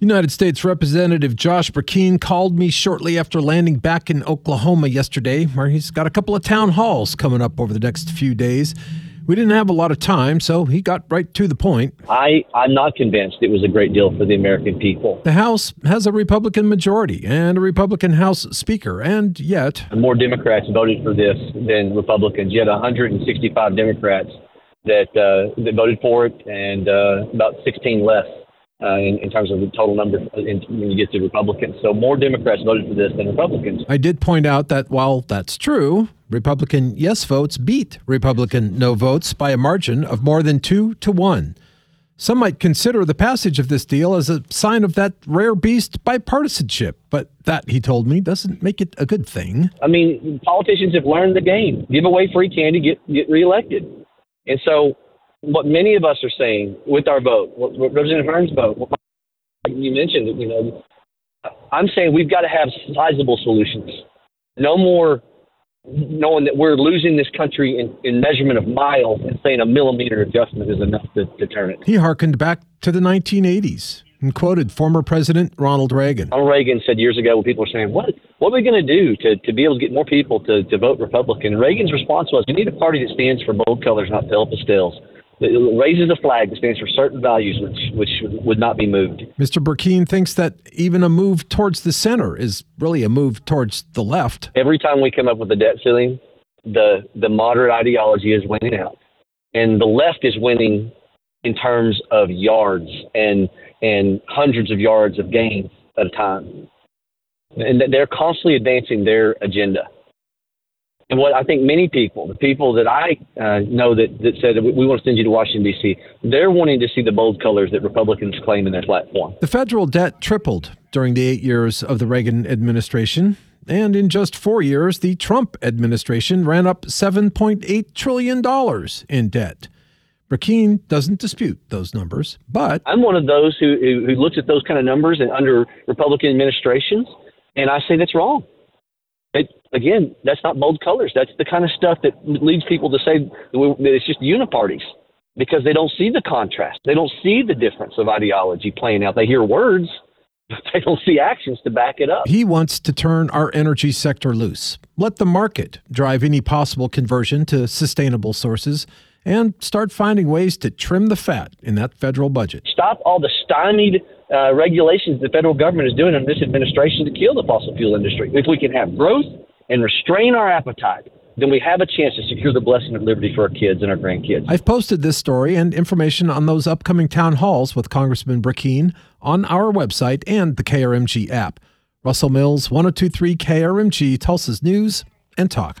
United States Representative Josh Brecheen called me shortly after landing back in Oklahoma yesterday, where he's got a couple of town halls coming up over the next few days. We didn't have a lot of time, so he got right to the point. I, I'm not convinced it was a great deal for the American people. The House has a Republican majority and a Republican House Speaker, and yet. More Democrats voted for this than Republicans. You had 165 Democrats that, uh, that voted for it, and uh, about 16 less uh, in, in, terms of the total number in, when you get to Republicans. So more Democrats voted for this than Republicans. I did point out that while that's true, Republican yes votes beat Republican no votes by a margin of more than two to one. Some might consider the passage of this deal as a sign of that rare beast bipartisanship, but that, he told me, doesn't make it a good thing. I mean, politicians have learned the game. Give away free candy, get get reelected. And so what many of us are saying with our vote, what, what Representative Hern's vote, what you mentioned, you know, I'm saying we've got to have sizable solutions. No more knowing that we're losing this country in, in measurement of miles and saying a millimeter adjustment is enough to, to turn it. He hearkened back to the 1980s and quoted former President Ronald Reagan. Ronald Reagan said years ago when people were saying, what, what are we going to do to, to be able to get more people to, to vote Republican? Reagan's response was, we need a party that stands for bold colors, not pale pastels. It raises a flag that stands for certain values which, which would not be moved. Mr. Brecheen thinks that even a move towards the center is really a move towards the left. Every time we come up with a debt ceiling, the, the moderate ideology is winning out. And the left is winning in terms of yards and, and hundreds of yards of gain at a time. And they're constantly advancing their agenda. And what I think many people, the people that I uh, know that, that said we want to send you to Washington, D.C., they're wanting to see the bold colors that Republicans claim in their platform. The federal debt tripled during the eight years of the Reagan administration. And in just four years, the Trump administration ran up $7.8 trillion in debt. Brecheen doesn't dispute those numbers, but. I'm one of those who, who, who looks at those kind of numbers and under Republican administrations, and I say that's wrong. It, again, that's not bold colors. That's the kind of stuff that leads people to say that it's just uniparties because they don't see the contrast. They don't see the difference of ideology playing out. They hear words, but they don't see actions to back it up. He wants to turn our energy sector loose. Let the market drive any possible conversion to sustainable sources and start finding ways to trim the fat in that federal budget. Stop all the stymied uh, regulations the federal government is doing under this administration to kill the fossil fuel industry. If we can have growth and restrain our appetite, then we have a chance to secure the blessing of liberty for our kids and our grandkids. I've posted this story and information on those upcoming town halls with Congressman Brecheen on our website and the KRMG app. Russell Mills, 1023 KRMG, Tulsa's News and Talk.